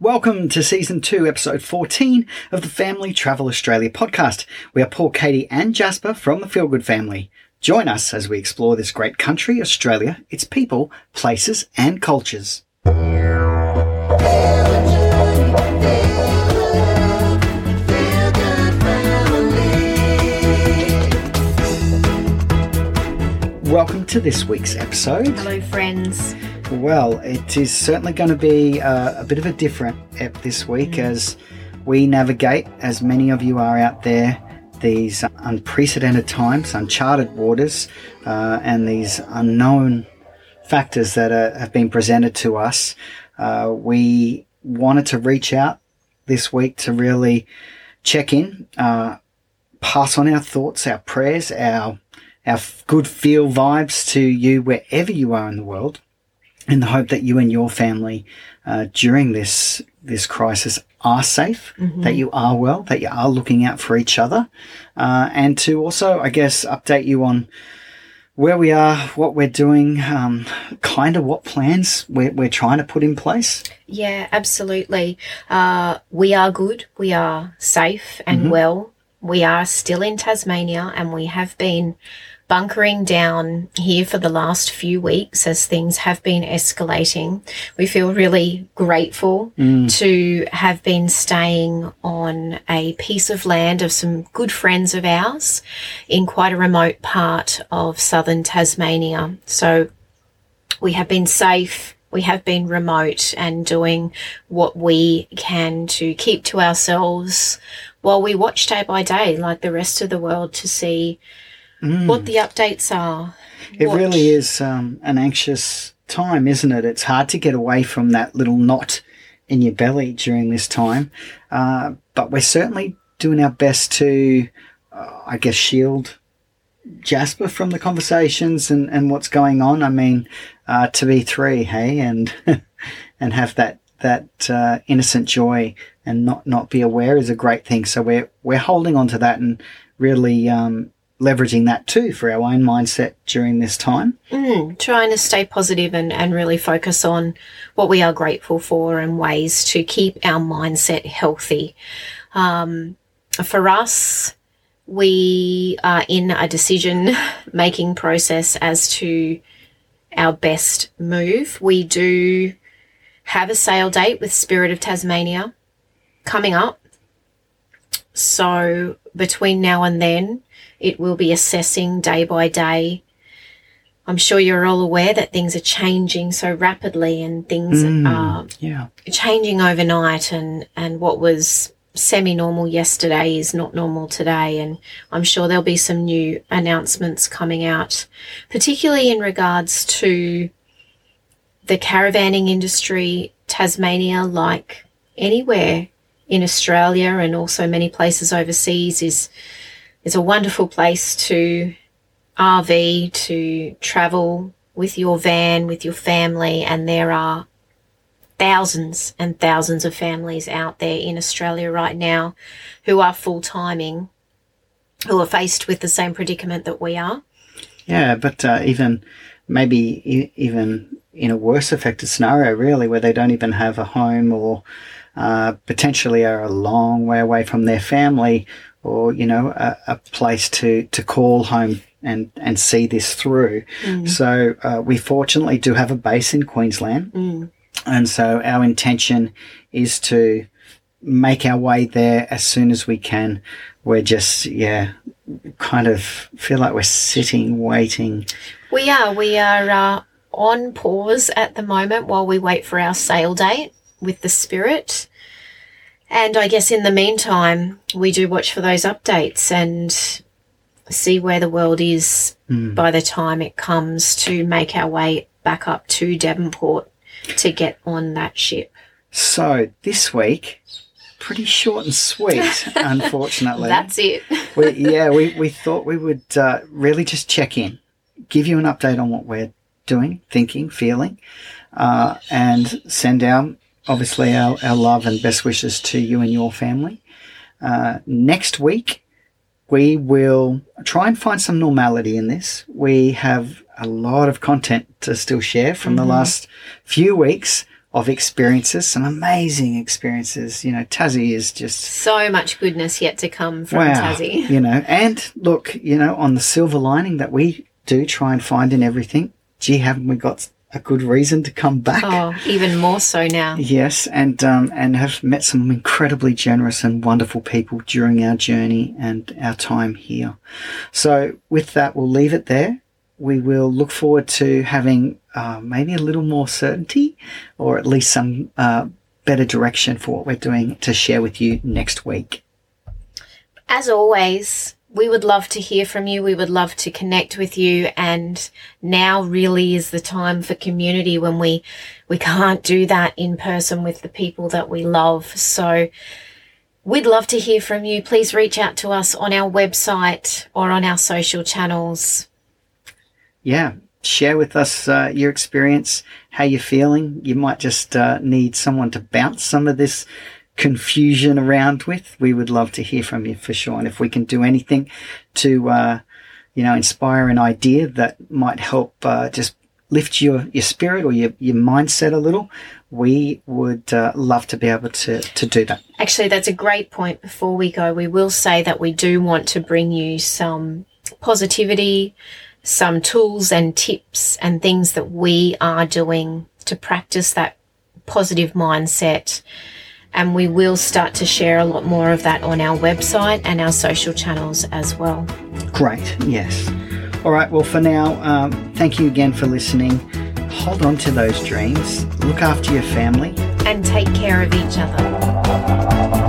Welcome to season two, episode 14 of the Family Travel Australia podcast. We are Paul, Katie, and Jasper from the Feel Good family. Join us as we explore this great country, Australia, its people, places, and cultures. Welcome to this week's episode. Hello, friends. Well, it is certainly going to be uh, a bit of a different ep this week as we navigate, as many of you are out there, these unprecedented times, uncharted waters, uh, and these unknown factors that are, have been presented to us. Uh, we wanted to reach out this week to really check in, uh, pass on our thoughts, our prayers, our our good feel vibes to you wherever you are in the world, in the hope that you and your family uh, during this this crisis are safe, that you are well, that you are looking out for each other, uh, and to also, I guess, update you on where we are, what we're doing, um, kind of what plans we're, we're trying to put in place. Yeah, absolutely. Uh, we are good. We are safe and well. We are still in Tasmania and we have been bunkering down here for the last few weeks as things have been escalating. We feel really grateful mm. to have been staying on a piece of land of some good friends of ours in quite a remote part of southern Tasmania. So we have been safe. We have been remote and doing what we can to keep to ourselves while we watch day by day, like the rest of the world, to see what the updates are. It what- really is um, an anxious time, isn't it? It's hard to get away from that little knot in your belly during this time. Uh, but we're certainly doing our best to, uh, I guess, shield Jasper from the conversations and, and what's going on. I mean, uh, to be three, hey, and and have that that uh, innocent joy and not not be aware is a great thing. So we're we're holding on to that and really um, leveraging that too for our own mindset during this time. Mm, trying to stay positive and, and really focus on what we are grateful for and ways to keep our mindset healthy. Um, for us, we are in a decision making process as to our best move. We do have a sail date with Spirit of Tasmania coming up. So between now and then, it will be assessing day by day I'm sure you're all aware that things are changing so rapidly and things mm, are Yeah. changing overnight and, and what was semi normal yesterday is not normal today. And I'm sure there'll be some new announcements coming out, particularly in regards to the caravanning industry, Tasmania, like anywhere in Australia and also many places overseas is, is a wonderful place to RV to travel with your van, with your family, and there are thousands and thousands of families out there in Australia right now who are full timing, who are faced with the same predicament that we are. Yeah, but uh, even maybe even in a worse affected scenario, really, where they don't even have a home or uh, potentially are a long way away from their family or, you know, a, a place to, to call home and, and see this through. So uh, we fortunately do have a base in Queensland. And so our intention is to make our way there as soon as we can. We're just, yeah, kind of feel like we're sitting, waiting. We are. We are uh, on pause at the moment while we wait for our sail date with the Spirit. And I guess in the meantime, we do watch for those updates and see where the world is by the time it comes to make our way back up to Devonport to get on that ship. So this week, pretty short and sweet, unfortunately. That's it. we, yeah, we, we thought we would uh, really just check in, give you an update on what we're doing, thinking, feeling, uh, and send our, obviously, our, our love and best wishes to you and your family. Uh, next week, we will try and find some normality in this. We have a lot of content to still share from the last few weeks of experiences, some amazing experiences. You know, Tassie is just So much goodness yet to come from wow. Tassie. You know, and look, you know, on the silver lining that we do try and find in everything. Gee, haven't we got a good reason to come back? Oh, even more so now. Yes, and um, and have met some incredibly generous and wonderful people during our journey and our time here. So, with that, we'll leave it there. We will look forward to having uh, maybe a little more certainty, or at least some uh, better direction for what we're doing to share with you next week. As always, we would love to hear from you. We would love to connect with you. And now really is the time for community when we, we can't do that in person with the people that we love. So we'd love to hear from you. Please reach out to us on our website or on our social channels. Yeah, share with us uh, your experience, how you're feeling. You might just uh, need someone to bounce some of this confusion around with. We would love to hear from you for sure. And if we can do anything to, uh, you know, inspire an idea that might help uh, just lift your, your spirit or your, your mindset a little, we would uh, love to be able to, to do that. Actually, that's a great point. Before we go, we will say that we do want to bring you some positivity, some tools and tips and things that we are doing to practice that positive mindset. And we will start to share a lot more of that on our website and our social channels as well. Great, yes. All right, well, for now, um, thank you again for listening. Hold on to those dreams, look after your family, And take care of each other.